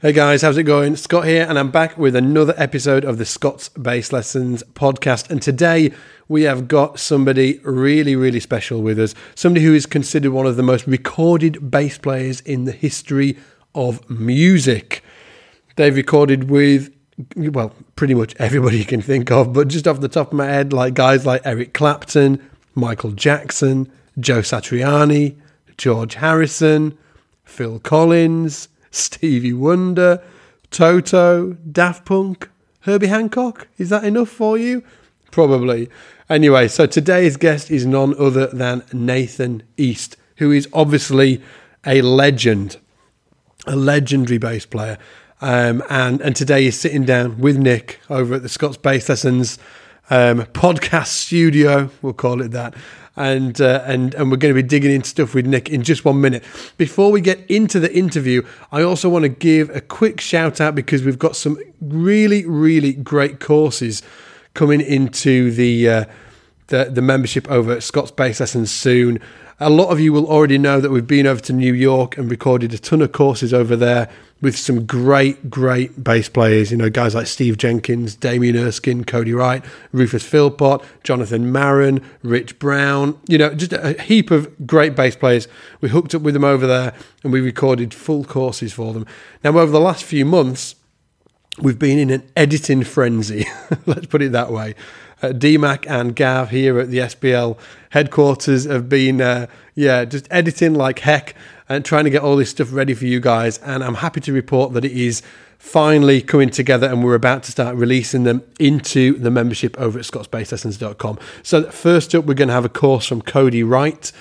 Hey guys, how's it going? Scott here, and I'm back with another episode of the Scott's Bass Lessons podcast. And today we have got somebody really, really special with us. Somebody who is considered one of the most recorded bass players in the history of music. They've recorded with, well, pretty much everybody you can think of, but just off the top of my head, like guys like Eric Clapton, Michael Jackson, Joe Satriani, George Harrison, Phil Collins. Stevie Wonder, Toto, Daft Punk, Herbie Hancock. Is that enough for you? Probably. Anyway, so today's guest is none other than Nathan East, who is obviously a legend, a legendary bass player. Um, and, and today he's sitting down with Nick over at the Scott's Bass Lessons um, podcast studio, we'll call it that and uh, and and we're going to be digging into stuff with Nick in just one minute. Before we get into the interview, I also want to give a quick shout out because we've got some really really great courses coming into the uh, the, the membership over at Scott's Bass Lessons soon. A lot of you will already know that we've been over to New York and recorded a ton of courses over there with some great, great bass players. You know, guys like Steve Jenkins, Damian Erskine, Cody Wright, Rufus Philpott, Jonathan Maron, Rich Brown. You know, just a heap of great bass players. We hooked up with them over there and we recorded full courses for them. Now, over the last few months, we've been in an editing frenzy. Let's put it that way. Uh, DMAC and Gav here at the SBL headquarters have been, uh, yeah, just editing like heck and trying to get all this stuff ready for you guys. And I'm happy to report that it is finally coming together and we're about to start releasing them into the membership over at scottsbasslessons.com. So, first up, we're going to have a course from Cody Wright.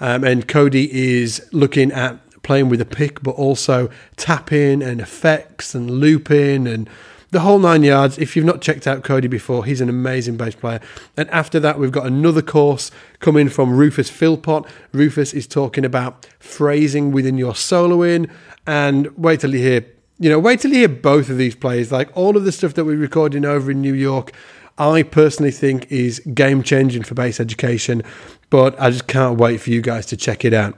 Um, and Cody is looking at playing with a pick, but also tapping and effects and looping and the whole nine yards. If you've not checked out Cody before, he's an amazing bass player. And after that, we've got another course coming from Rufus Philpott. Rufus is talking about phrasing within your soloing. And wait till you hear, you know, wait till you hear both of these players. Like all of the stuff that we're recording over in New York, I personally think is game changing for bass education. But I just can't wait for you guys to check it out.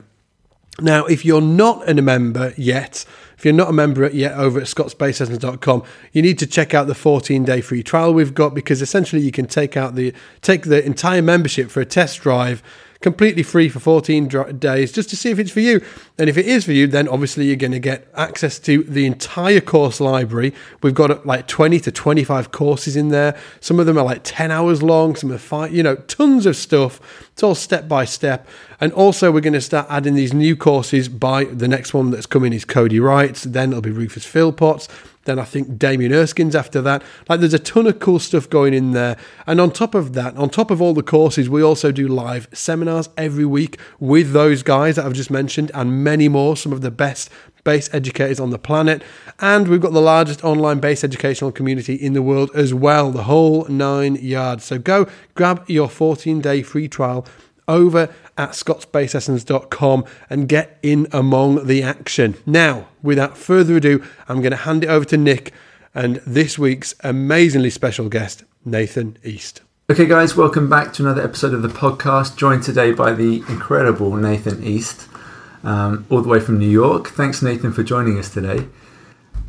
Now, if you're not a member yet, if you're not a member yet over at scottsbasslessons.com, you need to check out the 14 day free trial we've got because essentially you can take out the take the entire membership for a test drive completely free for 14 days just to see if it's for you. And if it is for you, then obviously you're going to get access to the entire course library. We've got like 20 to 25 courses in there. Some of them are like 10 hours long, some are five, you know, tons of stuff. It's all step by step. And also, we're going to start adding these new courses by the next one that's coming is Cody Wright's, then it'll be Rufus Philpott's, then I think Damian Erskine's after that. Like there's a ton of cool stuff going in there. And on top of that, on top of all the courses, we also do live seminars every week with those guys that I've just mentioned and many more, some of the best bass educators on the planet. And we've got the largest online bass educational community in the world as well, the whole nine yards. So go grab your 14 day free trial over at scottsbasslessons.com and get in among the action. Now, without further ado, I'm going to hand it over to Nick and this week's amazingly special guest, Nathan East. Okay, guys, welcome back to another episode of the podcast. Joined today by the incredible Nathan East, um, all the way from New York. Thanks, Nathan, for joining us today.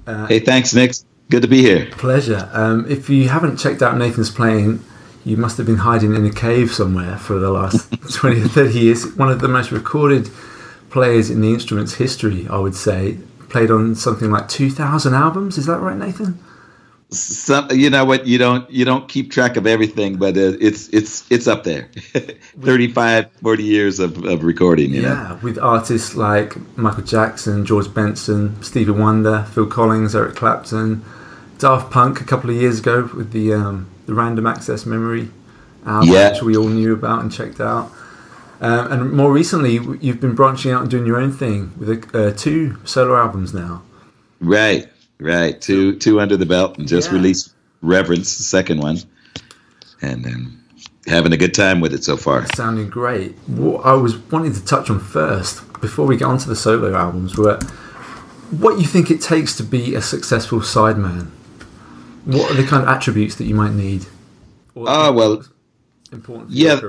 Uh, hey, thanks, Nick. Good to be here. Pleasure. Um, if you haven't checked out Nathan's playing, you must have been hiding in a cave somewhere for the last 20 or 30 years. One of the most recorded players in the instrument's history, I would say. Played on something like 2,000 albums. Is that right, Nathan? Some, you know what? You don't you don't keep track of everything, but uh, it's it's it's up there. 35, 40 years of, of recording. You yeah, know? with artists like Michael Jackson, George Benson, Stevie Wonder, Phil Collins, Eric Clapton, Daft Punk a couple of years ago with the um, the Random Access Memory album, yeah. which we all knew about and checked out. Um, and more recently, you've been branching out and doing your own thing with uh, two solo albums now. Right, right. Two two under the belt, and just yeah. released Reverence, the second one, and then having a good time with it so far. Sounding great. What I was wanting to touch on first, before we get onto the solo albums, were what you think it takes to be a successful sideman what are the kind of attributes that you might need? Ah, uh, well, important. yeah.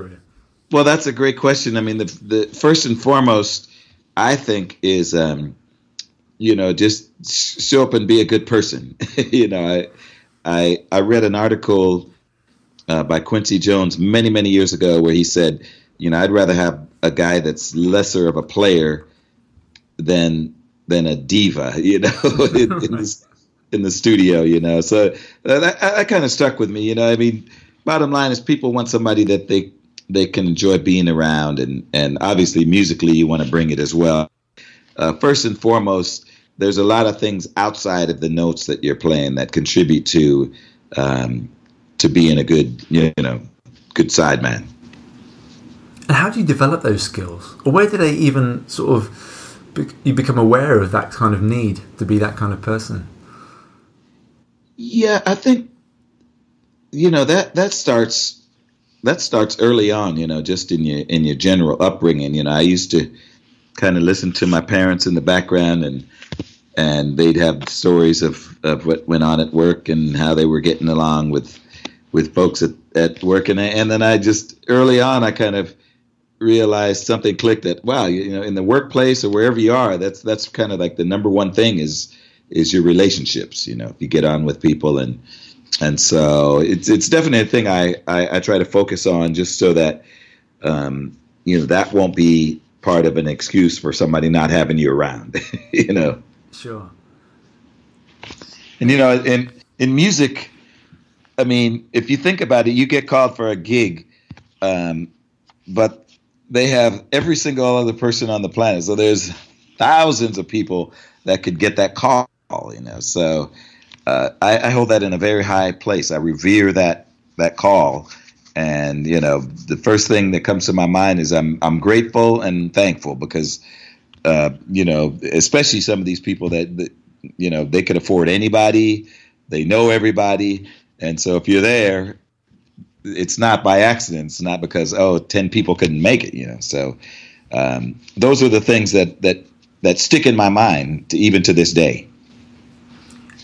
Well, that's a great question. I mean, the the first and foremost, I think, is um, you know, just show up and be a good person. you know, I, I, I read an article uh, by Quincy Jones many, many years ago where he said, you know, I'd rather have a guy that's lesser of a player than than a diva, you know, in, in, the, in, the, studio, you know. So that, that kind of stuck with me, you know. I mean, bottom line is people want somebody that they they can enjoy being around, and and obviously musically you want to bring it as well. Uh, first and foremost, there's a lot of things outside of the notes that you're playing that contribute to um, to being a good you know good sideman. And how do you develop those skills, or where do they even sort of you become aware of that kind of need to be that kind of person? Yeah, I think you know that that starts that starts early on. You know, just in your in your general upbringing. You know, I used to kind of listen to my parents in the background and and they'd have stories of, of what went on at work and how they were getting along with with folks at, at work and and then I just early on I kind of realized something clicked that wow you, know in the workplace or wherever you are that's that's kind of like the number one thing is is your relationships you know if you get on with people. And and so it's it's definitely a thing I, I, I try to focus on just so that um, you know that won't be part of an excuse for somebody not having you around you know. Sure. And you know in in music I mean if you think about it you get called for a gig um, but they have every single other person on the planet. So there's thousands of people that could get that call you know so uh, I, I, hold that in a very high place. I revere that that call, and you know, the first thing that comes to my mind is I'm I'm grateful and thankful because, uh, you know, especially some of these people that, that you know they could afford anybody, they know everybody, and so if you're there, it's not by accident. It's not because oh 10 people couldn't make it, you know. So um, those are the things that that that stick in my mind to, even to this day.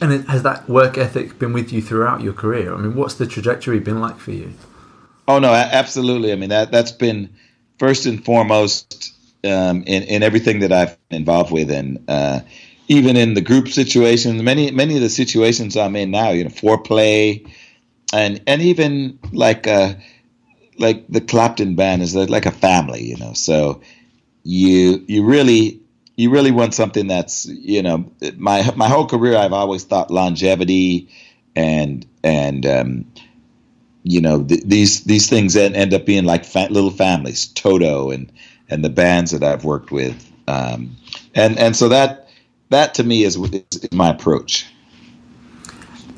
And has that work ethic been with you throughout your career? I mean, what's the trajectory been like for you? Oh no, absolutely. I mean that that's been first and foremost um, in in everything that I've been involved with, and uh, even in the group situations. Many many of the situations I'm in now, you know, Fourplay, and and even like uh, like the Clapton band is like a family, you know. So you you really you really want something that's you know my my whole career I've always thought longevity and and um, you know th- these these things end, up being like fa- little families Toto and and the bands that I've worked with um, and and so that that to me is, is my approach.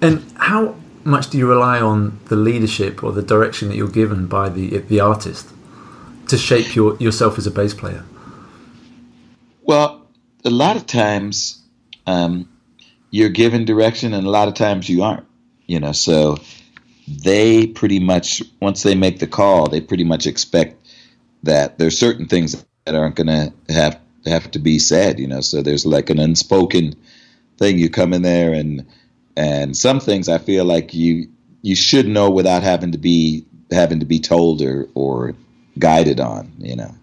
And how much do you rely on the leadership or the direction that you're given by the the artist to shape your yourself as a bass player well, a lot of times um, you're given direction, and a lot of times you aren't. You know, so they pretty much once they make the call, they pretty much expect that there's certain things that aren't going to have have to be said. You know, so there's like an unspoken thing. You come in there, and and some things I feel like you you should know without having to be having to be told or or guided on. You know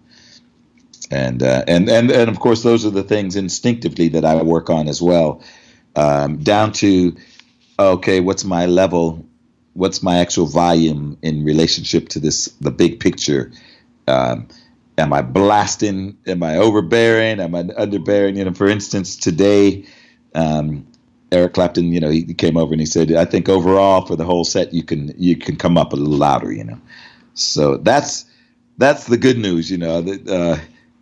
and uh, and and and of course those are the things instinctively that I work on as well, um, down to okay, what's my level, what's my actual volume in relationship to this the big picture. Um, am I blasting? Am I overbearing? Am I underbearing? You know, for instance, today. Um, Eric Clapton, you know, he came over and he said, "I think overall for the whole set, you can you can come up a little louder, you know." So that's that's the good news, you know. That, uh,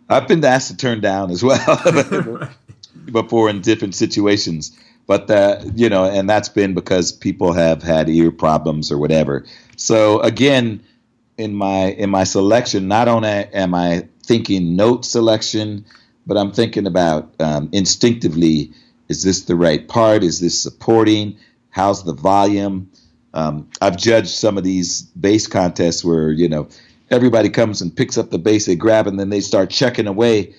I've been asked to turn down as well before in different situations. But uh, you know, and that's been because people have had ear problems or whatever. So again, in my in my selection, not only am I thinking note selection, but I'm thinking about um, instinctively: is this the right part? Is this supporting? How's the volume? Um, I've judged some of these bass contests where you know everybody comes and picks up the bass, they grab, and then they start checking away.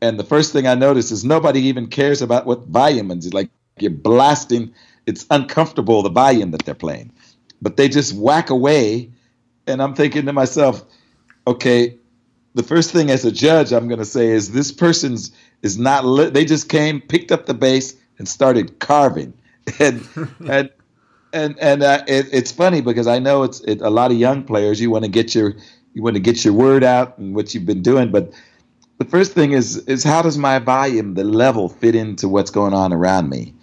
And the first thing I notice is nobody even cares about what volume is. like you're blasting. It's uncomfortable the volume that they're playing, but they just whack away. And I'm thinking to myself, okay, the first thing as a judge I'm going to say is this person's is not li- they just came picked up the bass and started carving and and and and uh, it, it's funny because I know it's it, a lot of young players you want to get your you want to get your word out and what you've been doing but the first thing is is how does my volume the level fit into what's going on around me?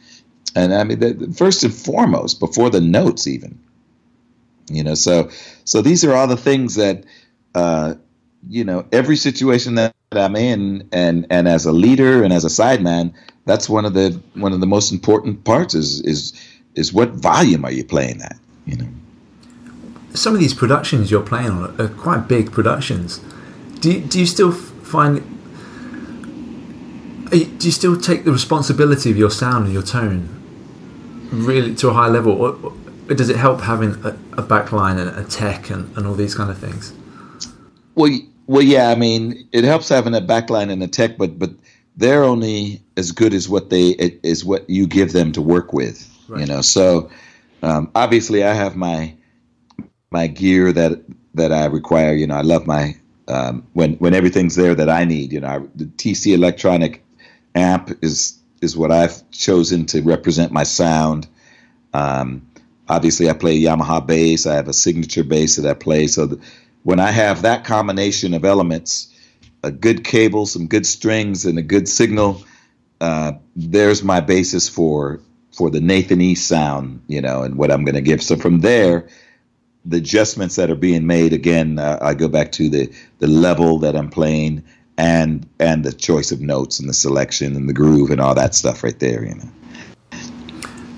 And I mean the, the first and foremost before the notes even you know so so these are all the things that uh, you know every situation that I'm in and and as a leader and as a sideman that's one of the one of the most important parts is is is what volume are you playing at you know some of these productions you're playing on are quite big productions do you, do you still find do you still take the responsibility of your sound and your tone really to a high level or, or does it help having a, a backline and a tech and, and all these kind of things well well, yeah, I mean, it helps having a backline and a tech, but but they're only as good as what they is what you give them to work with. Right. You know, so um, obviously I have my my gear that that I require. You know, I love my um, when when everything's there that I need. You know, I, the TC Electronic amp is is what I've chosen to represent my sound. Um, obviously, I play Yamaha bass. I have a signature bass that I play. So. The, when I have that combination of elements, a good cable, some good strings, and a good signal, uh, there's my basis for for the Nathan East sound, you know, and what I'm going to give. So from there, the adjustments that are being made again, uh, I go back to the the level that I'm playing and and the choice of notes and the selection and the groove and all that stuff right there, you know.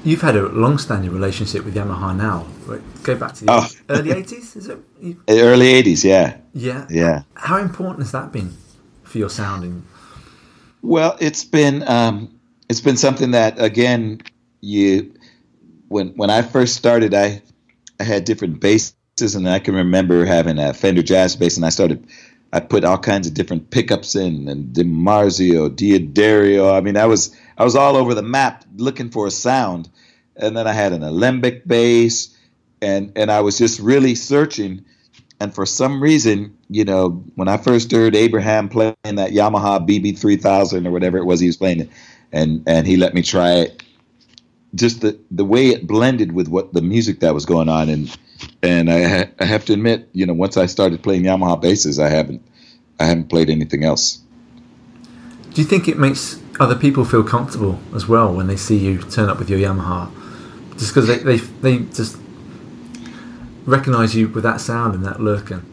You've had a long-standing relationship with Yamaha now. Go back to the oh. early '80s, is it? Early '80s, yeah. Yeah. Yeah. How important has that been for your sounding? Well, it's been um, it's been something that again you when when I first started, I I had different basses, and I can remember having a Fender Jazz bass, and I started I put all kinds of different pickups in and DiMarzio, D'Addario. I mean, I was I was all over the map looking for a sound, and then I had an alembic bass, and and I was just really searching. And for some reason, you know, when I first heard Abraham playing that Yamaha BB three thousand or whatever it was he was playing, and and he let me try it, just the the way it blended with what the music that was going on, and and I, ha- I have to admit, you know, once I started playing Yamaha basses, I haven't I haven't played anything else. Do you think it makes other people feel comfortable as well when they see you turn up with your Yamaha, just because they, they they just recognize you with that sound and that look and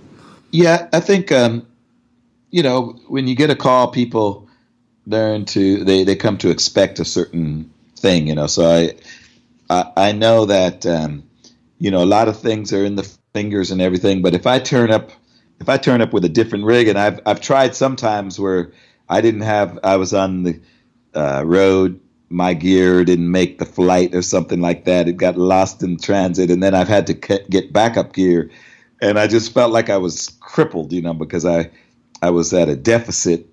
yeah, I think um, you know when you get a call, people learn to they they come to expect a certain thing, you know. So I I, I know that. Um, you know, a lot of things are in the fingers and everything. But if I turn up, if I turn up with a different rig, and I've I've tried sometimes where I didn't have, I was on the uh, road, my gear didn't make the flight or something like that. It got lost in transit, and then I've had to get backup gear, and I just felt like I was crippled, you know, because I I was at a deficit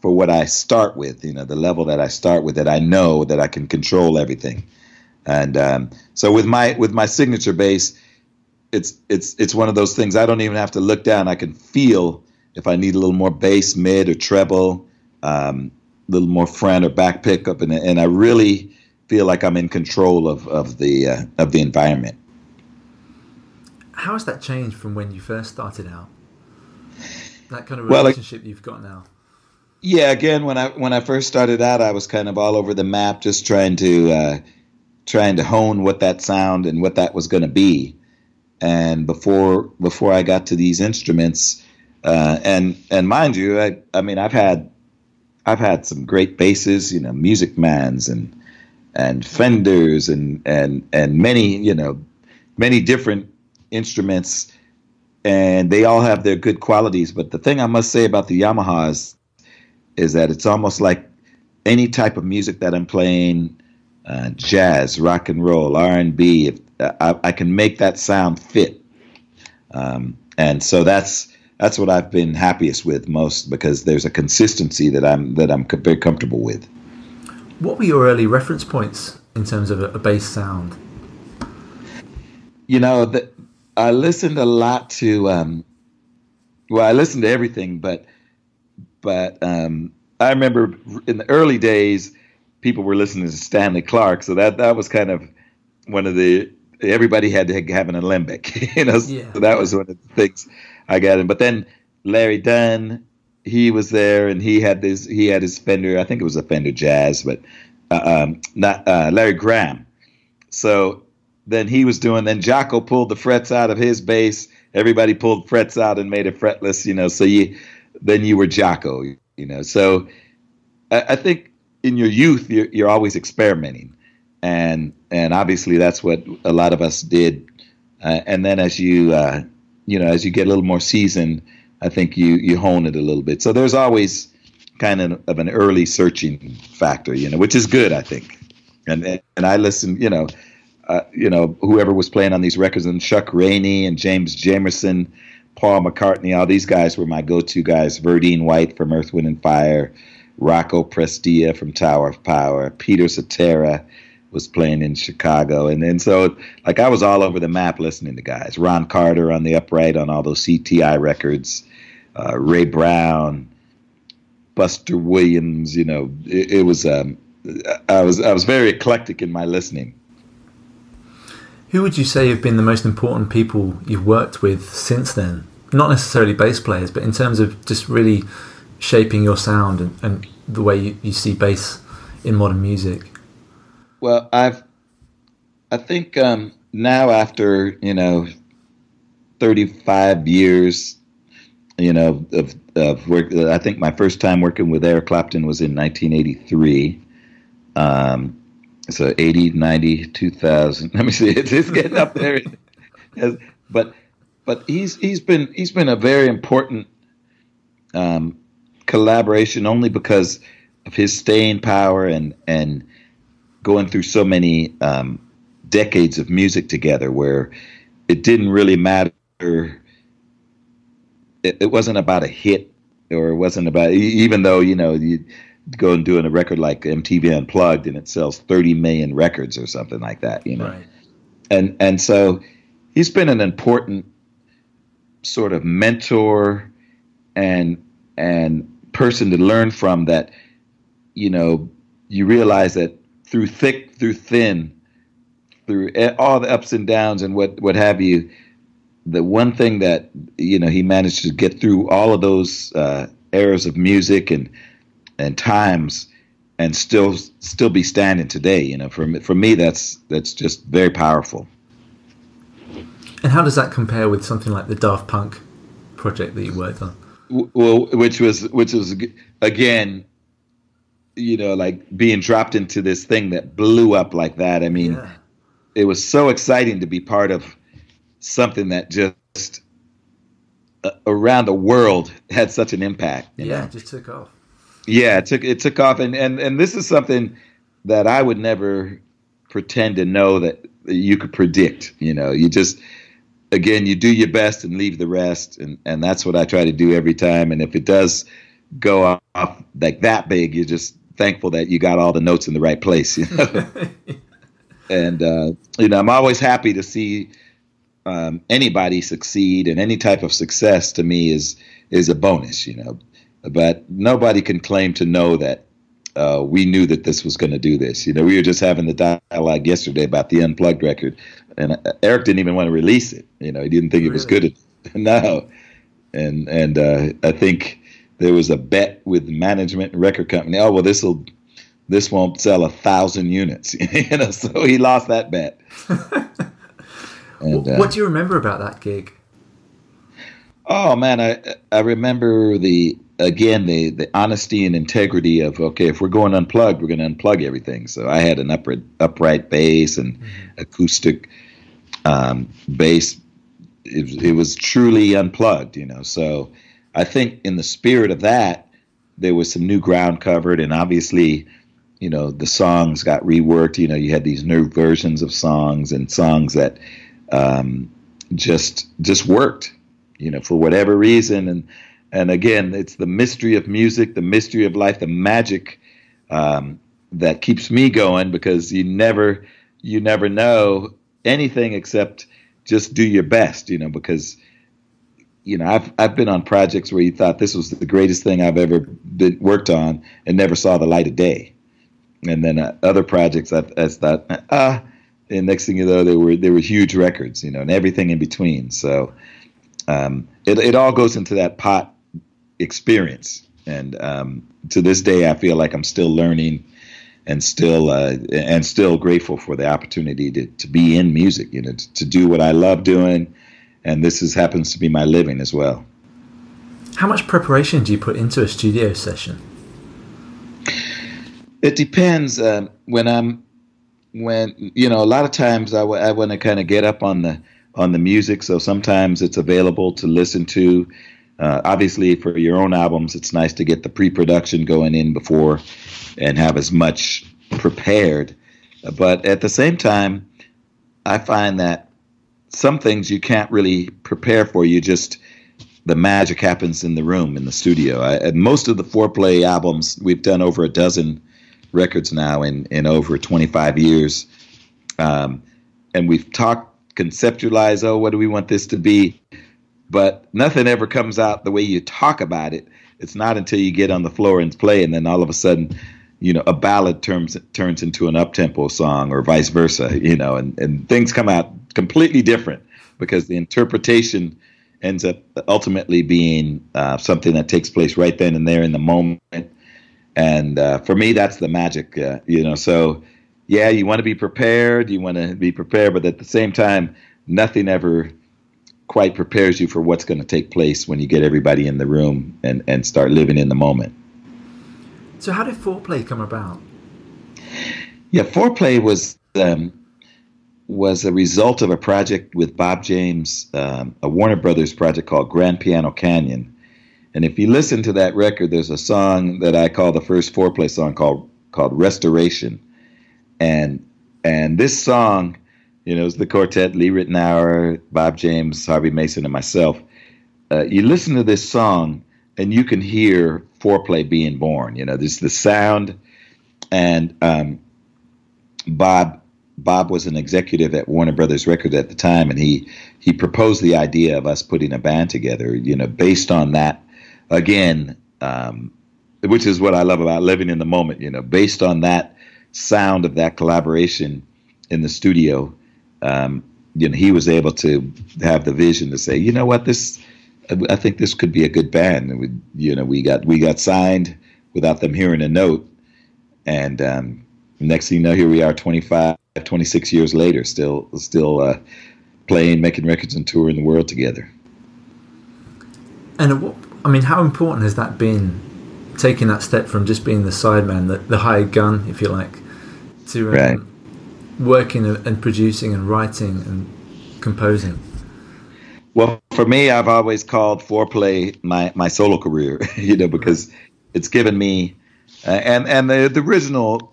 for what I start with, you know, the level that I start with, that I know that I can control everything. And um, so with my with my signature bass, it's it's it's one of those things I don't even have to look down. I can feel if I need a little more bass, mid, or treble, um, a little more front or back pickup, and and I really feel like I'm in control of of the uh, of the environment. How has that changed from when you first started out? That kind of relationship well, you've got now. Yeah, again, when I when I first started out, I was kind of all over the map, just trying to uh, trying to hone what that sound and what that was going to be. And before before I got to these instruments, uh, and and mind you, I, I mean I've had I've had some great basses, you know, Music Mans and and Fenders and and and many you know many different instruments, and they all have their good qualities. But the thing I must say about the Yamahas is that it's almost like any type of music that I'm playing uh, jazz, rock and roll, R and B. I, I, can make that sound fit, um, and so that's that's what I've been happiest with most because there's a consistency that I'm that I'm very comfortable with. What were your early reference points in terms of a, a bass sound? You know, the, I listened a lot to um, well, I listened to everything, but but um, I remember in the early days, people were listening to Stanley Clarke, so that that was kind of one of the everybody had to have an alembic, you know. Yeah. So that was one of the things I got in. But then Larry Dunn, he was there, and he had this. He had his Fender. I think it was a Fender Jazz, but uh, um, not uh, Larry Graham. So then he was doing. Then Jaco pulled the frets out of his bass. Everybody pulled frets out and made it fretless. You know, so you then you were Jaco. You know, so I, I think in your youth you're, you're always experimenting, and and obviously that's what a lot of us did. Uh, and then as you uh, you know as you get a little more seasoned, I think you you hone it a little bit. So there's always kind of, of an early searching factor, you know, which is good, I think. And and I listen, you know, uh, you know, whoever was playing on these records, and Chuck Rainey and James Jamerson, Paul McCartney, all these guys were my go-to guys. Verdine White from Earth, Wind and Fire, Rocco Prestia from Tower of Power, Peter Cetera was playing in Chicago, and then so like I was all over the map listening to guys. Ron Carter on the upright on all those CTI records, uh, Ray Brown, Buster Williams. You know, it, it was um, I was I was very eclectic in my listening. Who would you say have been the most important people you've worked with since then? Not necessarily bass players, but in terms of just really shaping your sound and, and the way you, you see bass in modern music. Well, I've I think um, now after you know thirty five years, you know of of work. I think my first time working with Eric Clapton was in nineteen eighty three. Um, so 80, 90, 2000. Let me see. It's, it's getting up there. but but he's he's been he's been a very important um, collaboration only because of his staying power and and going through so many um, decades of music together where it didn't really matter it, it wasn't about a hit or it wasn't about even though you know you go and doing a record like MTV Unplugged and it sells 30 million records or something like that, you know. Right. And and so he's been an important sort of mentor and and person to learn from that you know you realize that through thick through thin through all the ups and downs and what what have you the one thing that you know he managed to get through all of those uh, eras of music and and times and still still be standing today. You know, for me, for me, that's that's just very powerful. And how does that compare with something like the Daft Punk project that you worked on? Well, which was which was again, you know, like being dropped into this thing that blew up like that. I mean, yeah. it was so exciting to be part of something that just uh, around the world had such an impact. yeah, know? just took off. Yeah, it took it took off, and and and this is something that I would never pretend to know that you could predict. You know, you just again you do your best and leave the rest, and and that's what I try to do every time. And if it does go off like that big, you're just thankful that you got all the notes in the right place. You know? and uh, you know, I'm always happy to see um, anybody succeed, and any type of success to me is is a bonus. You know, but nobody can claim to know that uh, we knew that this was going to do this. You know, we were just having the dialogue yesterday about the unplugged record, and uh, Eric didn't even want to release it. You know, he didn't think really? it was good. no, and and uh, I think there was a bet with management and record company. Oh well, this will this won't sell a thousand units. you know, so he lost that bet. and, what uh, do you remember about that gig? Oh man, I I remember the again the the honesty and integrity of okay if we're going unplugged we're going to unplug everything. So i had an upright upright bass and mm-hmm. acoustic um, bass. It, it, was truly unplugged you know? So i think in the spirit of that there was some new ground covered and obviously you know the songs got reworked. You know you had these new versions of songs and songs that um, just just worked you know for whatever reason. And and again, it's the mystery of music, the mystery of life, the magic um, that keeps me going because you never you never know anything except just do your best, you know, because you know, I've I've been on projects where you thought this was the greatest thing I've ever been worked on and never saw the light of day, and then uh, other projects I, I thought ah, and next thing you know, there were there were huge records, you know, and everything in between. So um, it it all goes into that pot experience, and um, to this day, I feel like I'm still learning and still uh, and still grateful for the opportunity to, to be in music, you know, to, to do what I love doing, and this is happens to be my living as well. How much preparation do you put into a studio session? It depends. Um, when I'm when you know a lot of times I, w- I want to kind of get up on the on the music, so sometimes it's available to listen to. Uh, obviously, for your own albums, it's nice to get the pre-production going in before and have as much prepared. But at the same time, I find that some things you can't really prepare for. You just the magic happens in the room in the studio. I, most of the Fourplay albums we've done over a dozen records now in in over 25 years, um, and we've talked conceptualized. Oh, what do we want this to be? But nothing ever comes out the way you talk about it. It's not until you get on the floor and play, and then all of a sudden you know, a ballad turns turns into an uptempo song or vice versa, you know, and, and things come out completely different because the interpretation ends up ultimately being uh, something that takes place right then and there in the moment. And uh, for me, that's the magic, uh, you know. So, yeah, you want to be prepared, you want to be prepared, but at the same time, nothing ever quite prepares you for what's going to take place when you get everybody in the room and, and start living in the moment. So, how did Fourplay come about? Yeah, Fourplay was um, was a result of a project with Bob James, um, a Warner Brothers project called Grand Piano Canyon. And if you listen to that record, there's a song that I call the first Fourplay song called called Restoration. And and this song, you know, it's the quartet, Lee Ritenour, Bob James, Harvey Mason, and myself. Uh, you listen to this song, and you can hear Fourplay being born. You know, there's the sound, and um, Bob Bob was an executive at Warner Brothers Records at the time, and he he proposed the idea of us putting a band together. You know, based on that, again, um, which is what I love about living in the moment. You know, based on that sound of that collaboration in the studio, um, you know, he was able to have the vision to say, you know what, this I think this could be a good band. And we, you know, we got we got signed without them hearing a note, and um, next thing you know, here we are, 25, 26 years later, still still uh, playing, making records, and touring the world together. And I mean, how important has that been? Taking that step from just being the sideman, the, the hired gun, if you like, to um, right. Working and producing and writing and composing. Well, for me, I've always called Fourplay my, my solo career, you know, because it's given me, uh, and and the, the original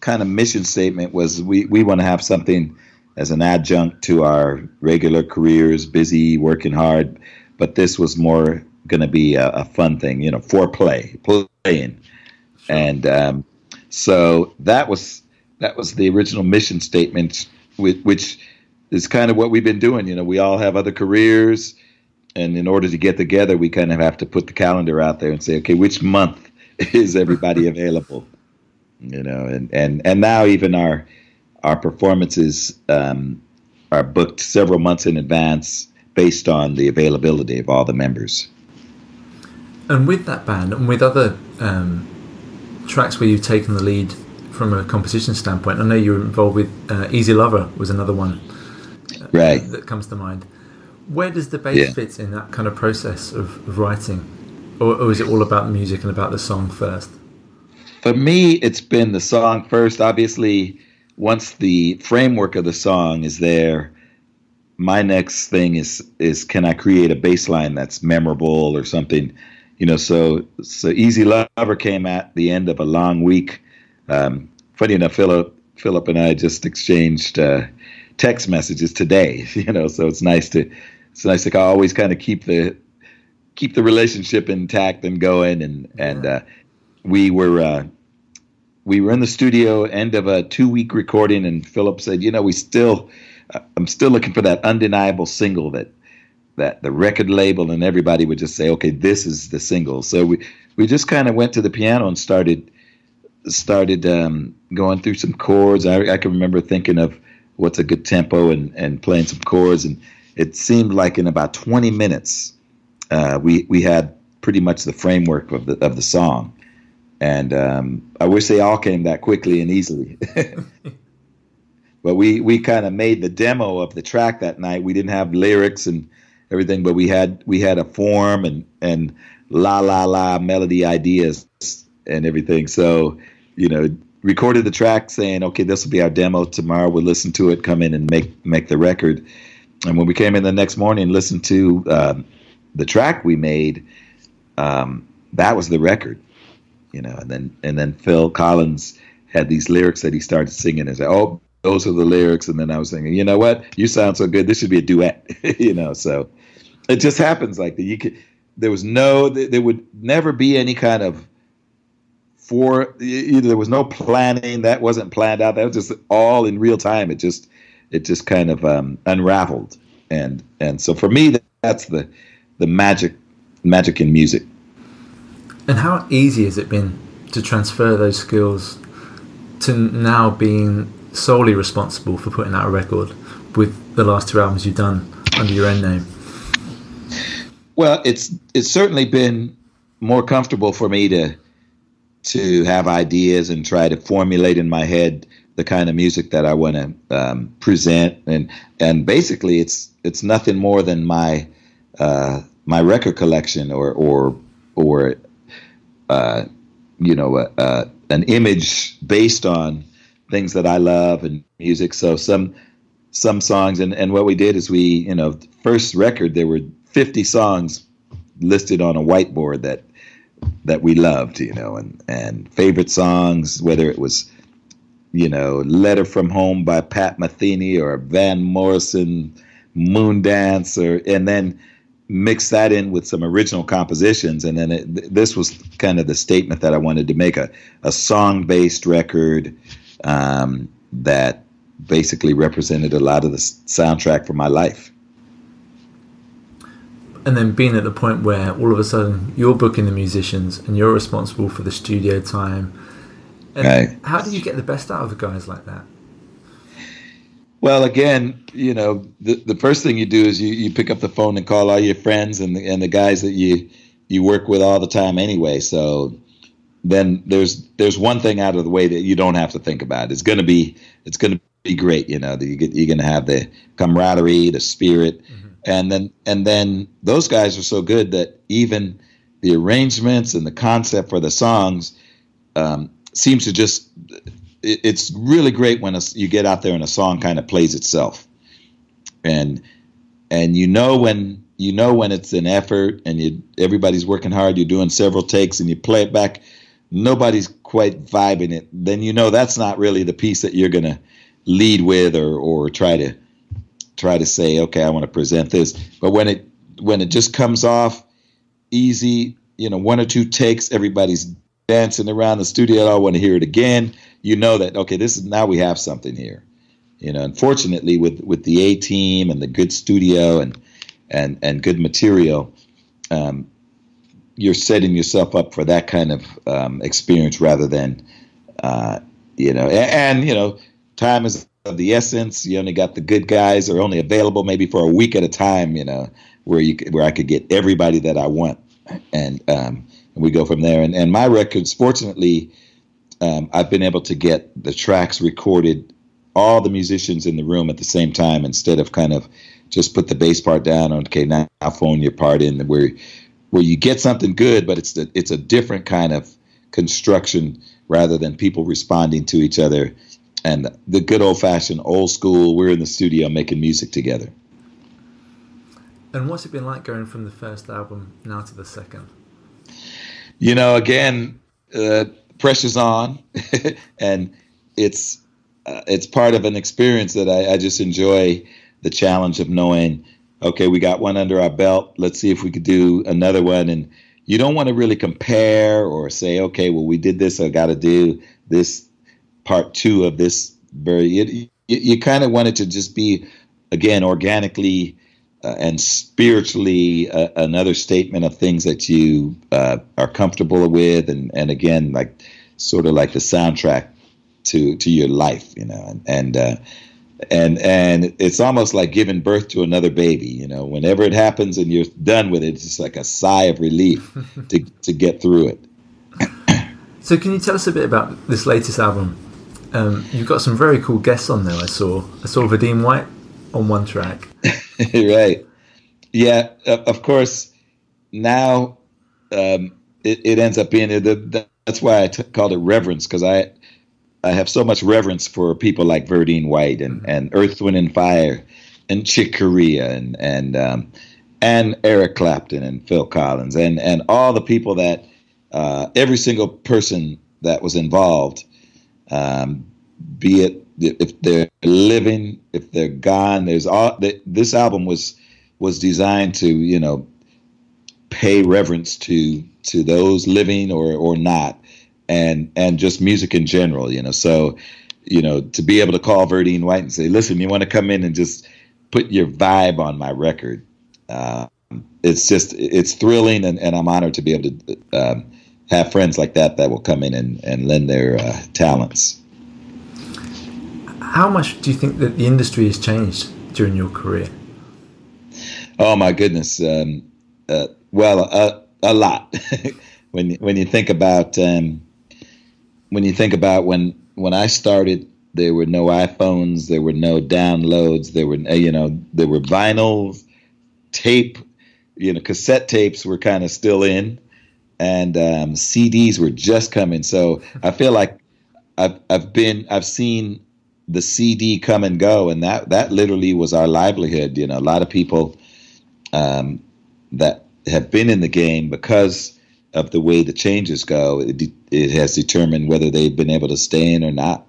kind of mission statement was we, we want to have something as an adjunct to our regular careers, busy, working hard, but this was more going to be a, a, fun thing, you know, Fourplay, playing, and um, so that was that was the original mission statement, which is kind of what we've been doing. You know, we all have other careers, and in order to get together, we kind of have to put the calendar out there and say, okay, which month is everybody available? You know, and and and now even our our performances um, are booked several months in advance based on the availability of all the members. And with that band, and with other um, tracks where you've taken the lead from a composition standpoint, I know you were involved with uh, Easy Lover was another one right. that comes to mind. Where does the bass yeah. fit in that kind of process of, of writing, or, or is it all about the music and about the song first? For me, it's been the song first. Obviously, once the framework of the song is there, my next thing is is can I create a bass line that's memorable or something, you know? So so Easy Lover came at the end of a long week. Um, funny enough, Philip Philip and I just exchanged uh, text messages today. You know, so it's nice to it's nice to always kind of keep the keep the relationship intact and going. And and uh, we were uh, we were in the studio end of a two week recording, and Philip said, you know, we still uh, I'm still looking for that undeniable single that that the record label and everybody would just say, okay, this is the single. So we we just kind of went to the piano and started started um, going through some chords. I, I can remember thinking of what's a good tempo and and playing some chords, and it seemed like in about 20 minutes, uh, we we had pretty much the framework of the of the song. And um, I wish they all came that quickly and easily. but we we kind of made the demo of the track that night. We didn't have lyrics and everything, but we had we had a form and and la la la melody ideas and everything. So you know, recorded the track saying, okay, this will be our demo tomorrow. We'll listen to it, come in and make make the record. And when we came in the next morning and listened to um, the track we made, um, that was the record, you know. And then and then Phil Collins had these lyrics that he started singing and said, "Oh, those are the lyrics." And then I was thinking, you know what? You sound so good. This should be a duet, you know. So it just happens like that. You could. There was no. There would never be any kind of for either there was no planning that wasn't planned out that was just all in real time. It just it just kind of um, unraveled. And and so for me that's the the magic magic in music. And how easy has it been to transfer those skills to now being solely responsible for putting out a record with the last two albums you've done under your own name? Well it's it's certainly been more comfortable for me to to have ideas and try to formulate in my head the kind of music that I want to um, present, and and basically it's it's nothing more than my uh, my record collection or or or uh, you know uh, uh an image based on things that I love and music. So some some songs and and what we did is we you know first record there were 50 songs listed on a whiteboard that that we loved, you know, and and favorite songs, whether it was, you know, "Letter from Home" by Pat Metheny or Van Morrison, "Moon Dance," or and then mix that in with some original compositions, and then it, this was kind of the statement that I wanted to make a a song based record um, that basically represented a lot of the soundtrack for my life and then being at the point where all of a sudden you're booking the musicians and you're responsible for the studio time. And right. how do you get the best out of guys like that? Well, again, you know, the, the first thing you do is you, you pick up the phone and call all your friends and the, and the guys that you you work with all the time anyway. So then there's there's one thing out of the way that you don't have to think about. It's gonna be it's gonna be great. You know, you get, you're gonna have the camaraderie, the spirit. Mm-hmm and then and then those guys are so good that even the arrangements and the concept for the songs um, seems to just it, it's really great when a, you get out there and a song kind of plays itself. And and you know when you know when it's an effort and you everybody's working hard you're doing several takes and you play it back nobody's quite vibing it. Then you know that's not really the piece that you're going to lead with or or try to try to say, okay, I want to present this. But when it when it just comes off easy, you know, one or two takes, everybody's dancing around the studio. I want to hear it again. You know that okay, this is now we have something here. You know, unfortunately, with with the A team and the good studio and and and good material, um, you're setting yourself up for that kind of um, experience rather than, uh, you know, and, and you know, time is of the essence. You only got the good guys are only available maybe for a week at a time, you know, where you where I could get everybody that I want, and um, and we go from there. And and my records, fortunately, um, I've been able to get the tracks recorded, all the musicians in the room at the same time, instead of kind of just put the bass part down. On, okay, now I'll phone your part in where where you get something good, but it's the, it's a different kind of construction rather than people responding to each other and the good old fashioned old school we're in the studio making music together. And what's it been like going from the first album now to the second? You know again uh, pressure's on and it's uh, it's part of an experience that I, I just enjoy the challenge of knowing okay we got one under our belt let's see if we could do another one. And you don't want to really compare or say okay well we did this i got to do this part two of this very. It, you, you kind of wanted to just be again organically uh, and spiritually uh, another statement of things that you uh, are comfortable with, and and again like sort of like the soundtrack to to your life, you know, and and uh, and and it's almost like giving birth to another baby. You know, whenever it happens and you're done with it, it's just like a sigh of relief to to get through it. so, can you tell us a bit about this latest album? Um, you've got some very cool guests on there. I saw I saw Verdine White on one track. right. Yeah. Of course. Now um, it, it ends up being that's why I t- called it reverence because I I have so much reverence for people like Verdine White and, mm-hmm. and Earth, Wind and Fire and Chick Corea and and um, and Eric Clapton and Phil Collins and and all the people that uh, every single person that was involved, um, be it if they're living, if they're gone. There's all this album was was designed to you know pay reverence to to those living or or not and and just music in general, you know. So, you know, to be able to call Verdine White and say, "Listen, you want to come in and just put your vibe on my record," uh, it's just it's thrilling, and, and I'm honored to be able to um, have friends like that that will come in and, and lend their uh, talents. How much do you think that the industry has changed during your career? Oh my goodness! Um, uh, well, a, a lot. when when you think about um, when you think about when when I started, there were no iPhones, there were no downloads, there were you know there were vinyl, tape, you know cassette tapes were kind of still in, and um, CDs were just coming. So I feel like I've I've been I've seen the CD come and go, and that that literally was our livelihood. You know, a lot of people um, that have been in the game because of the way the changes go, it, it has determined whether they've been able to stay in or not.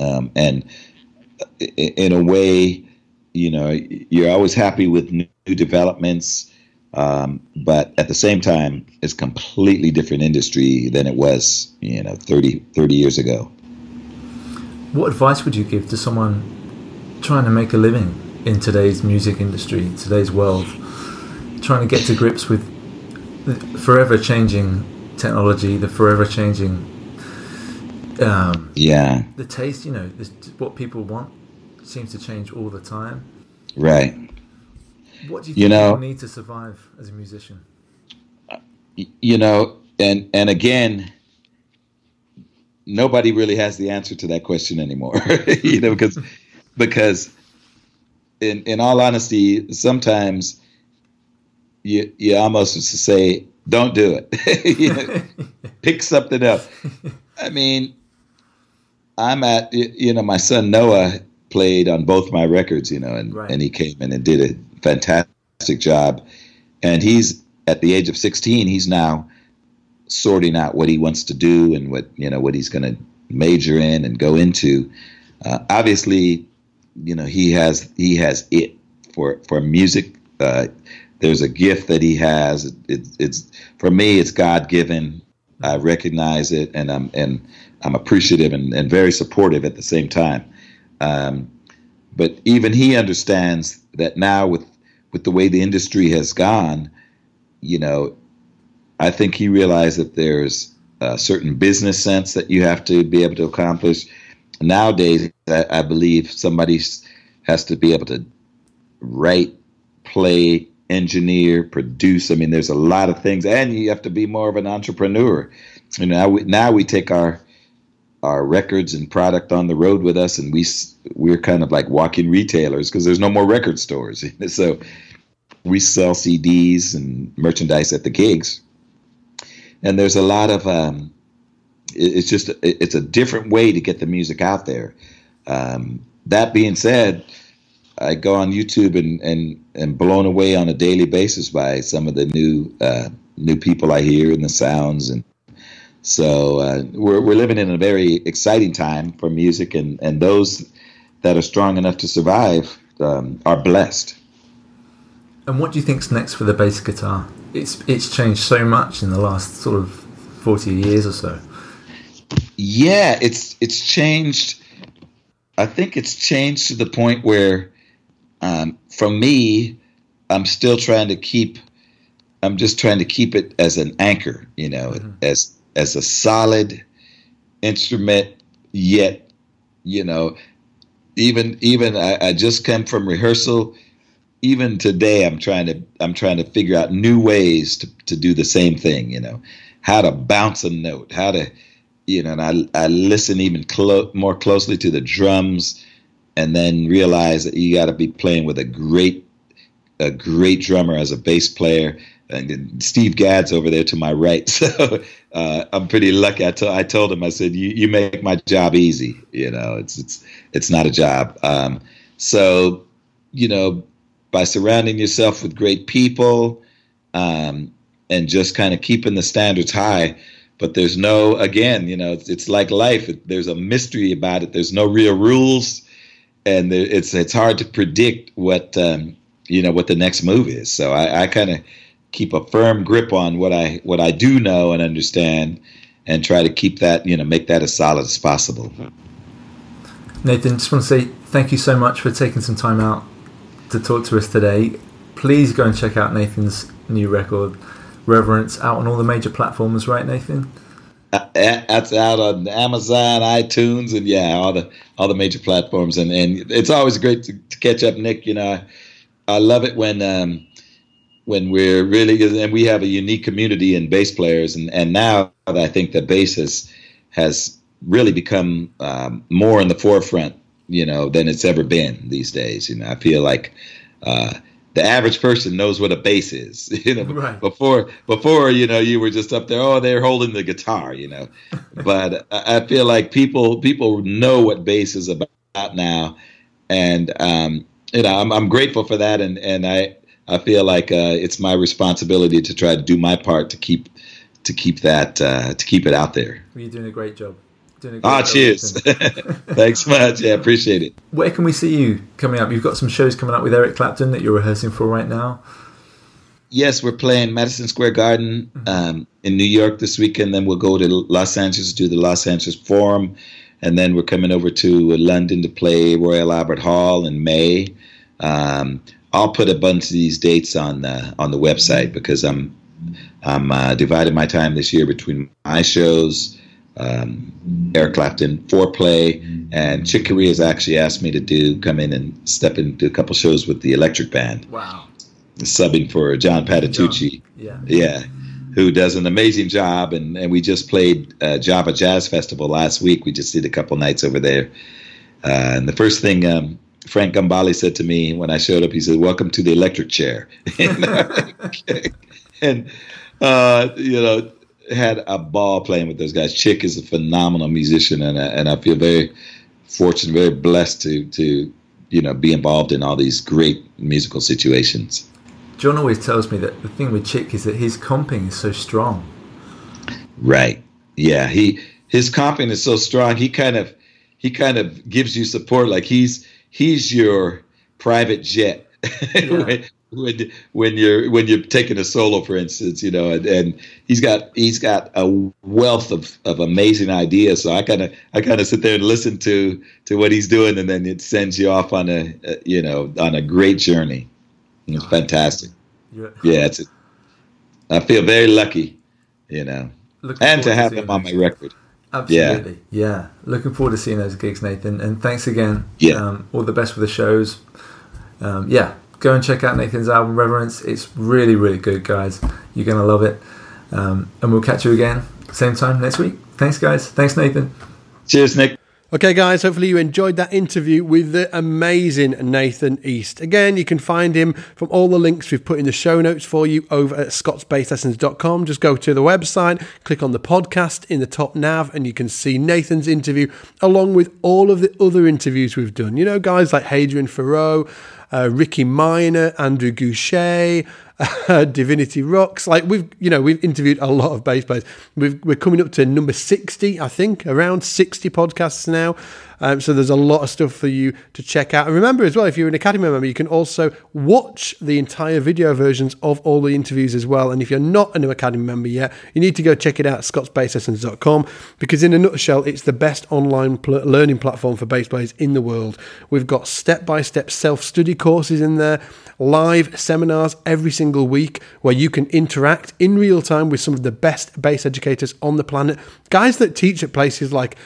Um, and in a way, you know, you're always happy with new developments, um, but at the same time, it's completely different industry than it was, you know, 30, 30 years ago. What advice would you give to someone trying to make a living in today's music industry, today's world, trying to get to grips with the forever changing technology, the forever changing. Um, yeah. The taste, you know, this, what people want seems to change all the time. Right. What do you, you know, need to survive as a musician? Uh, you know, and and again, nobody really has the answer to that question anymore. you know, because because in in all honesty, sometimes you you almost to say don't do it. pick something up. I mean, I'm at you know my son Noah played on both my records, you know, and right. and he came in and did a fantastic job, and he's at the age of 16. He's now sorting out what he wants to do and what you know what he's going to major in and go into. Uh, obviously, you know he has he has it for for music. Uh, there's a gift that he has. It, it's for me, it's God given. I recognize it, and I'm and I'm appreciative and, and very supportive at the same time. Um, but even he understands that now with with the way the industry has gone, you know, I think he realized that there's a certain business sense that you have to be able to accomplish. Nowadays, I, I believe somebody has to be able to write, play, engineer, produce. I mean, there's a lot of things, and you have to be more of an entrepreneur. You know, now we, now we take our our records and product on the road with us, and we we're kind of like walking retailers because there's no more record stores. so we sell CDs and merchandise at the gigs, and there's a lot of um, it's just it's a different way to get the music out there. Um, that being said, I go on YouTube and and and blown away on a daily basis by some of the new uh, new people I hear and the sounds and so uh, we're we're living in a very exciting time for music and and those that are strong enough to survive um, are blessed. And what do you think's next for the bass guitar? It's it's changed so much in the last sort of forty years or so. Yeah, it's it's changed. I think it's changed to the point where um, for me, I'm still trying to keep. I'm just trying to keep it as an anchor, you know, mm-hmm. as as a solid instrument. Yet, you know, even even I, I just came from rehearsal. Even today, I'm trying to I'm trying to figure out new ways to to do the same thing. You know, how to bounce a note, how to, you know, and I I listen even clo- more closely to the drums, and then realize that you got to be playing with a great a great drummer as a bass player. And Steve Gadd's over there to my right, so uh, I'm pretty lucky. I, told him, I said, "You you make my job easy. You know, it's it's it's not a job." Um, so, you know, by surrounding yourself with great people, um, and just kind of keeping the standards high. But there's no, again, you know, it's, it's like life. There's a mystery about it. There's no real rules, and there, it's it's hard to predict what um, you know what the next move is. So I, I kind of keep a firm grip on what I what I do know and understand, and try to keep that you know make that as solid as possible. Nathan, just want to say thank you so much for taking some time out to talk to us today. Please go and check out Nathan's new record. Reverence out on all the major platforms, right, Nathan? Uh, that's out on Amazon, iTunes, and yeah, all the all the major platforms. And and it's always great to, to catch up, Nick. You know, I, I love it when um, when we're really and we have a unique community in bass players, and and now I think that bass has has really become um, more in the forefront, you know, than it's ever been these days. You know, I feel like. Uh, the average person knows what a bass is. You know, right. before before you know you were just up there. Oh, they're holding the guitar. You know, but I feel like people people know what bass is about now, and um, you know I'm, I'm grateful for that, and and I I feel like uh, it's my responsibility to try to do my part to keep to keep that uh, to keep it out there. You're doing a great job. Doing a Ah, cheers. Thanks much. Yeah, appreciate it. Where can we see you coming up? You've got some shows coming up with Eric Clapton that you're rehearsing for right now. Yes, we're playing Madison Square Garden mm-hmm. um, in New York this weekend. Then we'll go to Los Angeles to do the Los Angeles Forum, and then we're coming over to London to play Royal Albert Hall in May. Um, I'll put a bunch of these dates on the on the website because I'm I'm uh, dividing my time this year between my shows um, Eric Clapton Fourplay, and Chick Corea has actually asked me to do come in and step into a couple shows with the Electric Band. Wow. Subbing for John Patitucci. Yeah. Yeah. Who does an amazing job, and, and we just played uh, Java Jazz Festival last week. We just did a couple nights over there, uh, and the first thing um, Frank Gambale said to me when I showed up, he said, "Welcome to the electric chair," and uh, you know had a ball playing with those guys. Chick is a phenomenal musician, and I, and I feel very fortunate, very blessed to to you know be involved in all these great musical situations. John always tells me that the thing with Chick is that his comping is so strong. Right. Yeah. He his comping is so strong. He kind of he kind of gives you support. Like he's he's your private jet. Yeah. when when you're when you're taking a solo, for instance, you know, and, and he's got he's got a wealth of, of amazing ideas. So I kind of I kind of sit there and listen to to what he's doing, and then it sends you off on a, a you know on a great journey. It's fantastic. Yeah, yeah it's. I feel very lucky, you know, Looking and to have him on my record. Absolutely, yeah. yeah. Looking forward to seeing those gigs, Nathan. And thanks again. Yeah. Um, all the best for the shows. Um, yeah, go and check out Nathan's album Reverence. It's really, really good, guys. You're going to love it. Um, and we'll catch you again, same time next week. Thanks, guys. Thanks, Nathan. Cheers, Nick. Okay, guys, hopefully you enjoyed that interview with the amazing Nathan East. Again, you can find him from all the links we've put in the show notes for you over at scottsbasslessons.com. Just go to the website, click on the podcast in the top nav, and you can see Nathan's interview along with all of the other interviews we've done. You know, guys like Hadrian Feraud, uh, Ricky Minor, Andrew Gouché, uh, Divinity Roxx. Like we've, you know, we've interviewed a lot of bass players. we are coming up to number sixty, I think, around sixty podcasts now. Um, so there's a lot of stuff for you to check out. And remember as well, if you're an Academy member, you can also watch the entire video versions of all the interviews as well. And if you're not an Academy member yet, you need to go check it out at scottsbasslessons.com because in a nutshell, it's the best online pl- learning platform for bass players in the world. We've got step-by-step self-study courses in there, live seminars every single week where you can interact in real time with some of the best bass educators on the planet, guys that teach at places like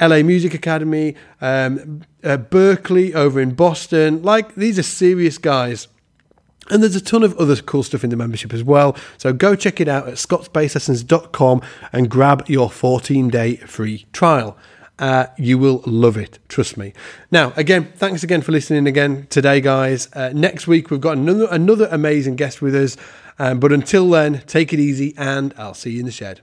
LA Music Academy, um, uh, Berklee over in Boston. Like, these are serious guys. And there's a ton of other cool stuff in the membership as well. So go check it out at scottsbasslessons.com and grab your 14 day free trial. Uh, you will love it, trust me. Now, again, thanks again for listening again today, guys. Uh, next week we've got another another amazing guest with us. Um, but until then, take it easy, and I'll see you in the shed.